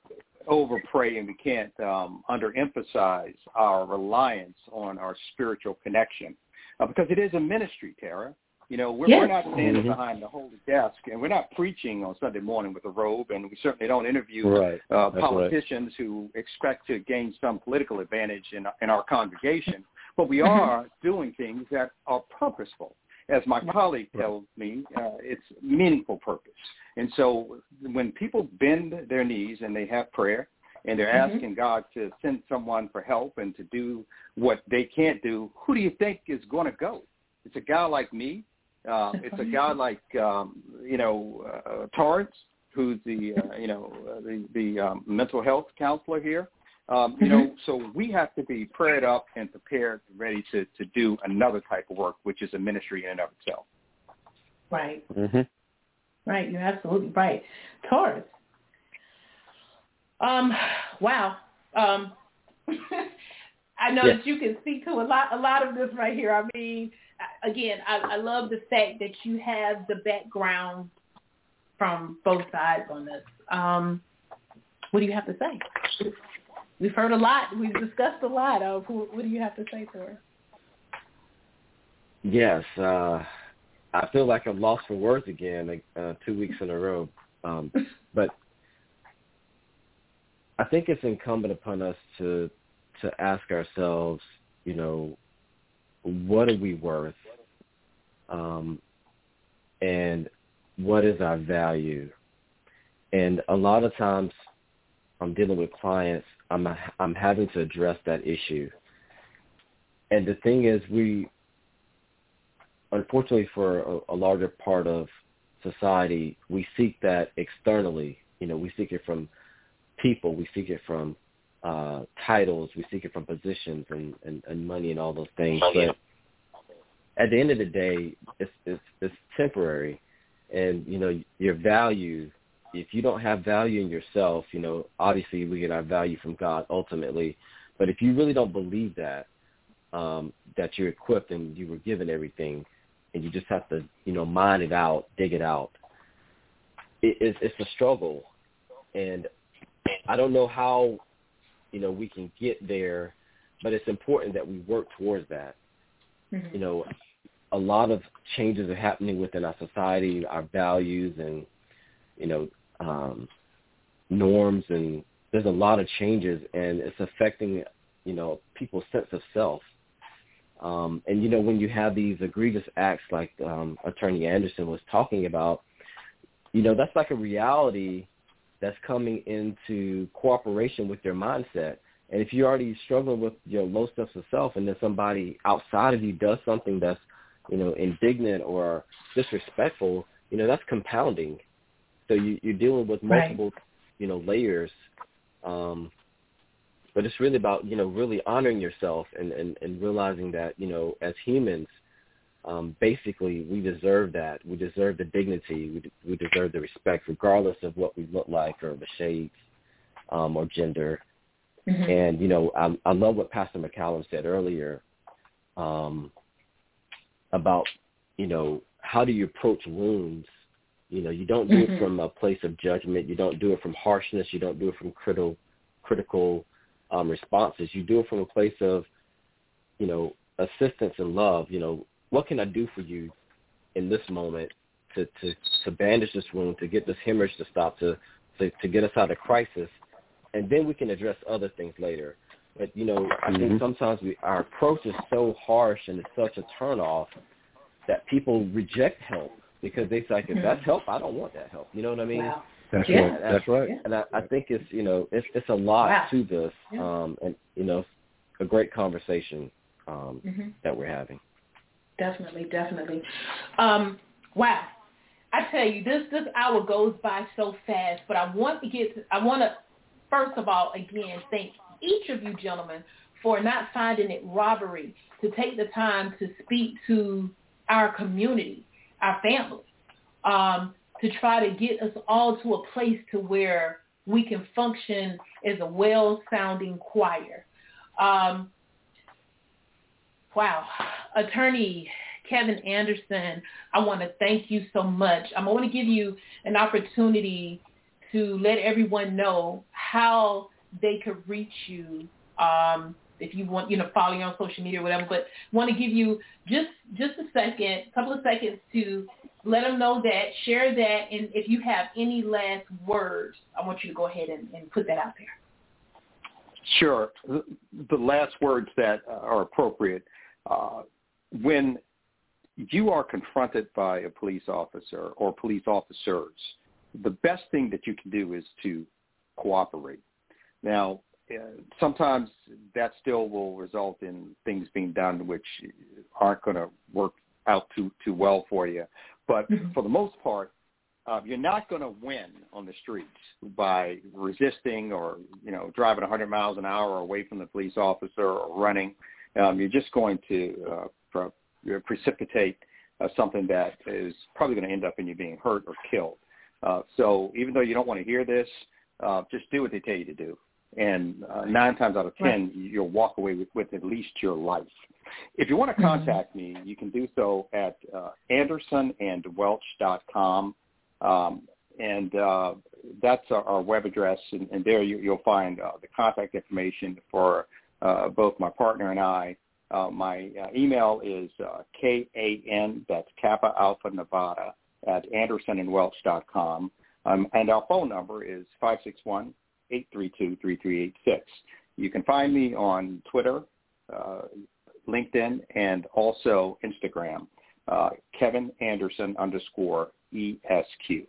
over pray and we can't um, underemphasize our reliance on our spiritual connection uh, because it is a ministry, Tara. You know, we're, Yes. we're not standing Mhm. behind the holy desk, and we're not preaching on Sunday morning with a robe, and we certainly don't interview Right. uh, That's right. politicians who expect to gain some political advantage in, in our congregation. But we Mhm. are doing things that are purposeful. As my colleague tells me, uh, it's meaningful purpose. And so when people bend their knees and they have prayer, and they're Mhm. asking God to send someone for help and to do what they can't do, who do you think is going to go? It's a guy like me. Uh, it's a guy like um, you know uh, Torrance, who's the uh, you know uh, the the um, mental health counselor here. Um, you know, so we have to be prayed up and prepared, and ready to to do another type of work, which is a ministry in and of itself. Right. hmm Right. You're absolutely right. Taurus. Um. Wow. Um. I know Yes. that you can speak to a lot, a lot of this right here. I mean, again, I, I love the fact that you have the background from both sides on this. Um, what do you have to say? We've heard a lot. We've discussed a lot. Of who, what do you have to say, to her? Yes, uh, I feel like I'm lost for words again, uh, two weeks in a row. Um, but I think it's incumbent upon us to to ask ourselves, you know, what are we worth, um, and what is our value? And a lot of times, I'm dealing with clients. I'm I'm having to address that issue. And the thing is, we unfortunately for a, a larger part of society, we seek that externally. You know, we seek it from people, we seek it from uh, titles, we seek it from positions and, and, and money and all those things. But at the end of the day, it's, it's it's temporary, and you know your value. If you don't have value in yourself, you know obviously we get our value from God ultimately. But if you really don't believe that, um, that you're equipped and you were given everything, and you just have to, you know, mine it out, dig it out. It, it's, it's a struggle, and I don't know how, you know, we can get there, but it's important that we work towards that. You know, a lot of changes are happening within our society, our values, and you know, um, norms, and there's a lot of changes, and it's affecting, you know, people's sense of self. Um, and you know, when you have these egregious acts like um, Attorney Anderson was talking about, you know, that's like a reality that's coming into cooperation with your mindset. And if you're already struggling with your low sense of self, and then somebody outside of you does something that's, you know, indignant or disrespectful, you know, that's compounding. So you, you're dealing with Right. multiple, you know, layers. Um, but it's really about you know really honoring yourself and and, and realizing that you know as humans um basically we deserve that we deserve the dignity we we deserve the respect regardless of what we look like or the shades um or gender and you know I, I love what pastor mccallum said earlier um about you know how do you approach wounds you know you don't do Mhm. it from a place of judgment you don't do it from harshness you don't do it from critical critical um, responses. You do it from a place of, you know, assistance and love. You know, what can I do for you in this moment to to to bandage this wound, to get this hemorrhage to stop, to to, to get us out of crisis, and then we can address other things later. But you know, I think Mhm. sometimes we our approach is so harsh and it's such a turnoff that people reject help because they say, like, if that's help, I don't want that help. You know what I mean? Wow. That's Yeah. right. That's right. And I, I think it's you know it's it's a lot Wow. to this, Yeah. um, and you know, a great conversation um, Mhm. that we're having. Definitely, definitely. Um, wow. I tell you, this this hour goes by so fast. But I want to get. To, I want to first of all again thank each of you gentlemen for not finding it robbery to take the time to speak to our community, our family, um, to try to get us all to a place to where we can function as a well-sounding choir. Um, wow. Attorney Kevin Anderson, I want to thank you so much. I want to give you an opportunity to let everyone know how they could reach you um, if you want, you know, follow you on social media or whatever. But want to give you just just a second, a couple of seconds to let them know that, share that, and if you have any last words, I want you to go ahead and, and put that out there. Sure. The last words that are appropriate. Uh, when you are confronted by a police officer or police officers, the best thing that you can do is to cooperate. Now, uh, sometimes that still will result in things being done which aren't going to work out too too well for you. But mm-hmm. for the most part, uh, you're not going to win on the streets by resisting or you know driving 100 miles an hour away from the police officer or running. Um, you're just going to uh, pre- precipitate uh, something that is probably going to end up in you being hurt or killed. Uh, so even though you don't want to hear this, uh, just do what they tell you to do. And uh, nine times out of ten, right. you'll walk away with, with at least your life. If you want to mm-hmm. contact mm-hmm. me, you can do so at uh, andersonandwelch.com. Um, and uh, that's our, our web address, and, and there you, will find uh, the contact information for uh, both my partner and I. Uh, my uh, email is uh, K-A-N, that's Kappa Alpha Nevada, at andersonandwelch.com. Um, and our phone number is 561-832-3386. You can find me on Twitter, uh, LinkedIn, and also Instagram, uh, Kevin Anderson underscore ESQ.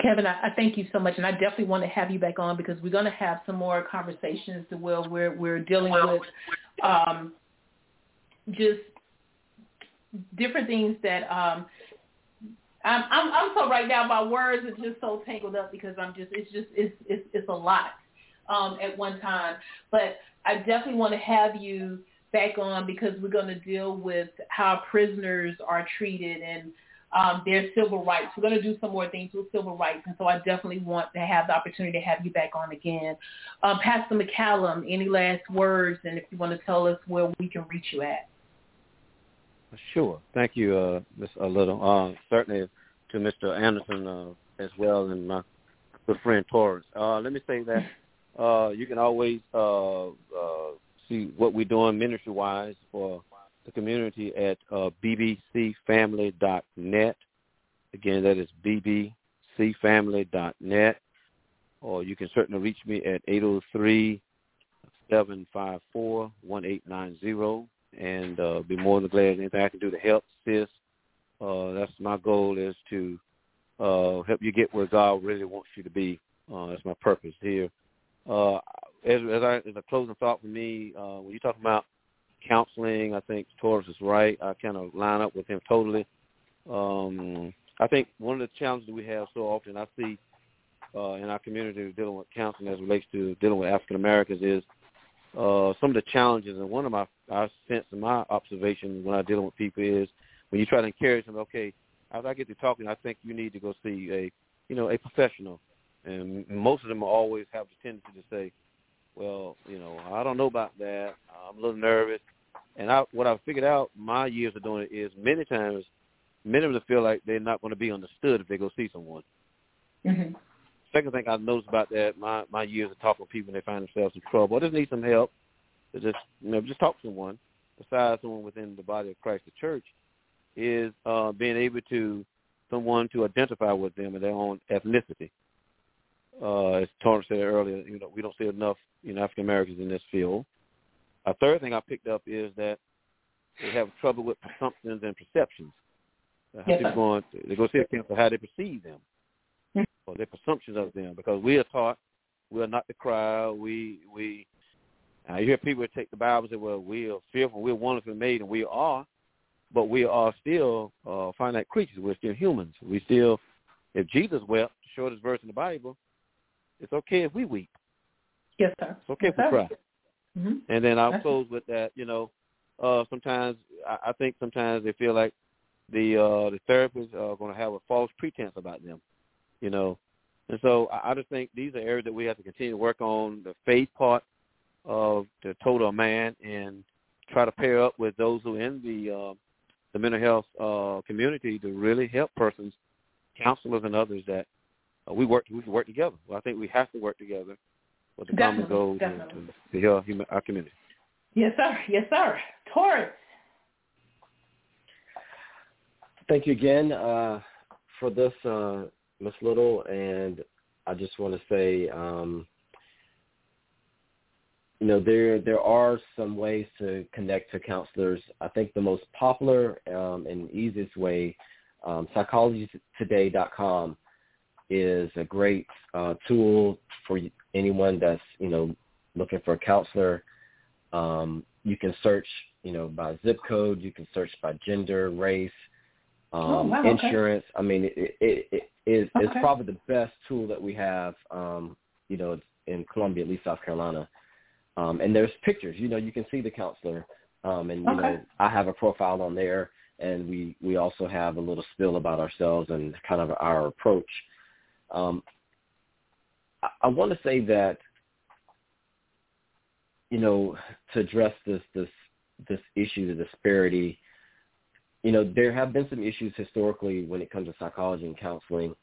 Kevin, I, I thank you so much, and I definitely want to have you back on because we're going to have some more conversations to where we're we're dealing with um, just different things that um, I'm, I'm I'm so right now my words are just so tangled up because I'm just it's just it's it's, it's a lot um, at one time, but I definitely want to have you back on because we're going to deal with how prisoners are treated and um, their civil rights. We're going to do some more things with civil rights, and so I definitely want to have the opportunity to have you back on again. Uh, Pastor McCallum, any last words, and if you want to tell us where we can reach you at? Sure. Thank you, uh, Ms. Little. Uh, certainly to Mr. Anderson uh, as well, and my good friend Torres. Uh, let me say that uh, you can always uh, uh, see what we're doing ministry-wise for the community at uh, bbcfamily.net. Again, that is bbcfamily.net. Or you can certainly reach me at 803-754-1890 and uh, be more than glad anything I can do to help, assist. Uh, that's my goal is to uh, help you get where God really wants you to be. Uh, that's my purpose here. Uh, as, as, I, as a closing thought for me, uh, when you talk about counseling. I think Taurus is right. I kind of line up with him totally. Um, I think one of the challenges we have so often I see uh, in our community dealing with counseling as relates to dealing with African Americans is uh, some of the challenges. And one of my I sense in my observation when I'm dealing with people is when you try to encourage them. Okay, after I get to talking, I think you need to go see a you know a professional. And most of them always have the tendency to say, well, you know, I don't know about that. I'm a little nervous. And I, what I figured out my years of doing it is many times, many of them feel like they're not going to be understood if they go see someone. Mm-hmm. Second thing I've noticed about that, my my years of talking to people when they find themselves in trouble, or just need some help, to just you know just talk to someone besides someone within the body of Christ, the church, is uh, being able to someone to identify with them in their own ethnicity. Uh, as Tony said earlier, you know we don't see enough you know African Americans in this field. A third thing I picked up is that they have trouble with presumptions and perceptions. Uh, how yes, people going to, they go see a counselor how they perceive them mm-hmm. or their presumptions of them because we are taught we are not the crowd. We we uh, you hear people take the Bible and say, "Well, we are fearful, we're wonderfully made, and we are," but we are still uh, finite creatures. We're still humans. We still, if Jesus wept, shortest verse in the Bible, it's okay if we weep. Yes, sir. It's okay yes, if we cry. Mm-hmm. And then I'll close with that. You know, uh, sometimes I, I think sometimes they feel like the uh, the therapists are going to have a false pretense about them. You know, and so I, I just think these are areas that we have to continue to work on the faith part of the total man and try to pair up with those who are in the uh, the mental health uh, community to really help persons, counselors and others that uh, we work we can work together. Well, I think we have to work together with the common Definitely, goal to, definitely. to, to help human, our community. Yes, sir. Yes, sir. Taurus. Thank you again uh, for this, uh, Ms. Little, and I just want to say, um, you know, there there are some ways to connect to counselors. I think the most popular um, and easiest way, um, psychologytoday.com, is a great uh, tool for anyone that's you know looking for a counselor. Um, you can search, you know, by zip code. You can search by gender, race, um, Oh, wow, okay. insurance. I mean, it, it, it is it's Okay. probably the best tool that we have, um, you know, in Columbia, at least South Carolina. Um, and there's pictures. You know, you can see the counselor. Um, and you Okay. know, I have a profile on there, and we we also have a little spill about ourselves and kind of our approach. Um, I, I want to say that you know to address this this this issue, the disparity. You know, there have been some issues historically when it comes to psychology and counseling.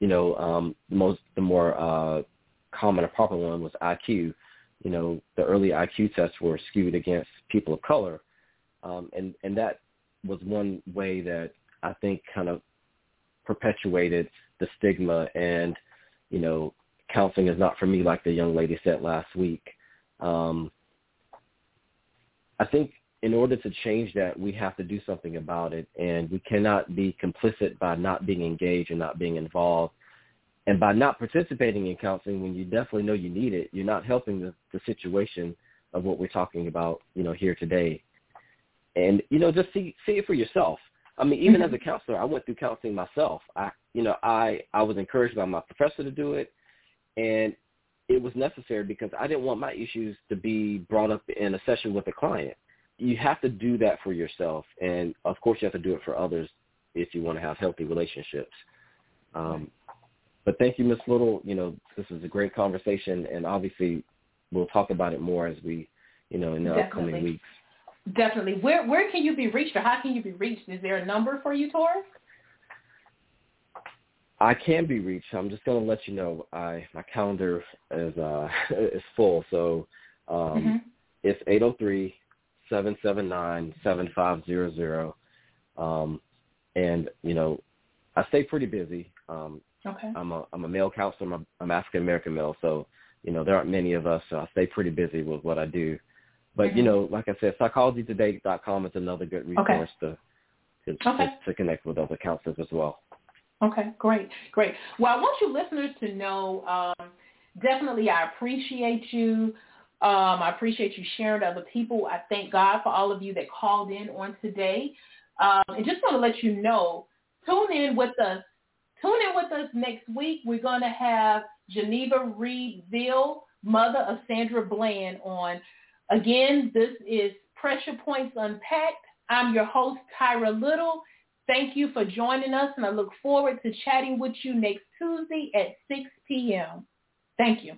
You know, um, most the more uh, common or popular one was IQ. You know, the early IQ tests were skewed against people of color, um, and and that was one way that I think kind of perpetuated the stigma and you know counseling is not for me like the young lady said last week. Um i think in order to change that we have to do something about it. And we cannot be complicit by not being engaged and not being involved and by not participating in counseling when you definitely know you need it you're not helping the, the situation of what we're talking about you know here today and you know just see see it for yourself I mean, even as a counselor, I went through counseling myself. I, you know, I I was encouraged by my professor to do it, and it was necessary because I didn't want my issues to be brought up in a session with a client. You have to do that for yourself, and of course, you have to do it for others if you want to have healthy relationships. Um, but thank you, Ms. Little. You know, this is a great conversation, and obviously, we'll talk about it more as we, you know, in the upcoming weeks. Definitely. Where where can you be reached or how can you be reached? Is there a number for you, Taurus? I can be reached. I'm just going to let you know. I my calendar is uh is full, so um Mhm. it's eight zero three seven seven nine seven five zero zero. Um, and you know, I stay pretty busy. Um, Okay. I'm a I'm a male counselor. I'm, a, I'm African American male, so you know there aren't many of us. So I stay pretty busy with what I do. But you Mhm. know, like I said, psychologytoday.com is another good Okay. resource to to, Okay. to to connect with other counselors as well. Okay, great, great. Well, I want you listeners to know um, definitely I appreciate you. Um, I appreciate you sharing to other people. I thank God for all of you that called in on today. Um, and just want to let you know, tune in with us. Tune in with us next week. We're going to have Geneva Reed-Veal, mother of Sandra Bland, on. Again, this is Pressure Points Unpacked. I'm your host, Tyra Little. Thank you for joining us, and I look forward to chatting with you next Tuesday at 6 p.m. Thank you.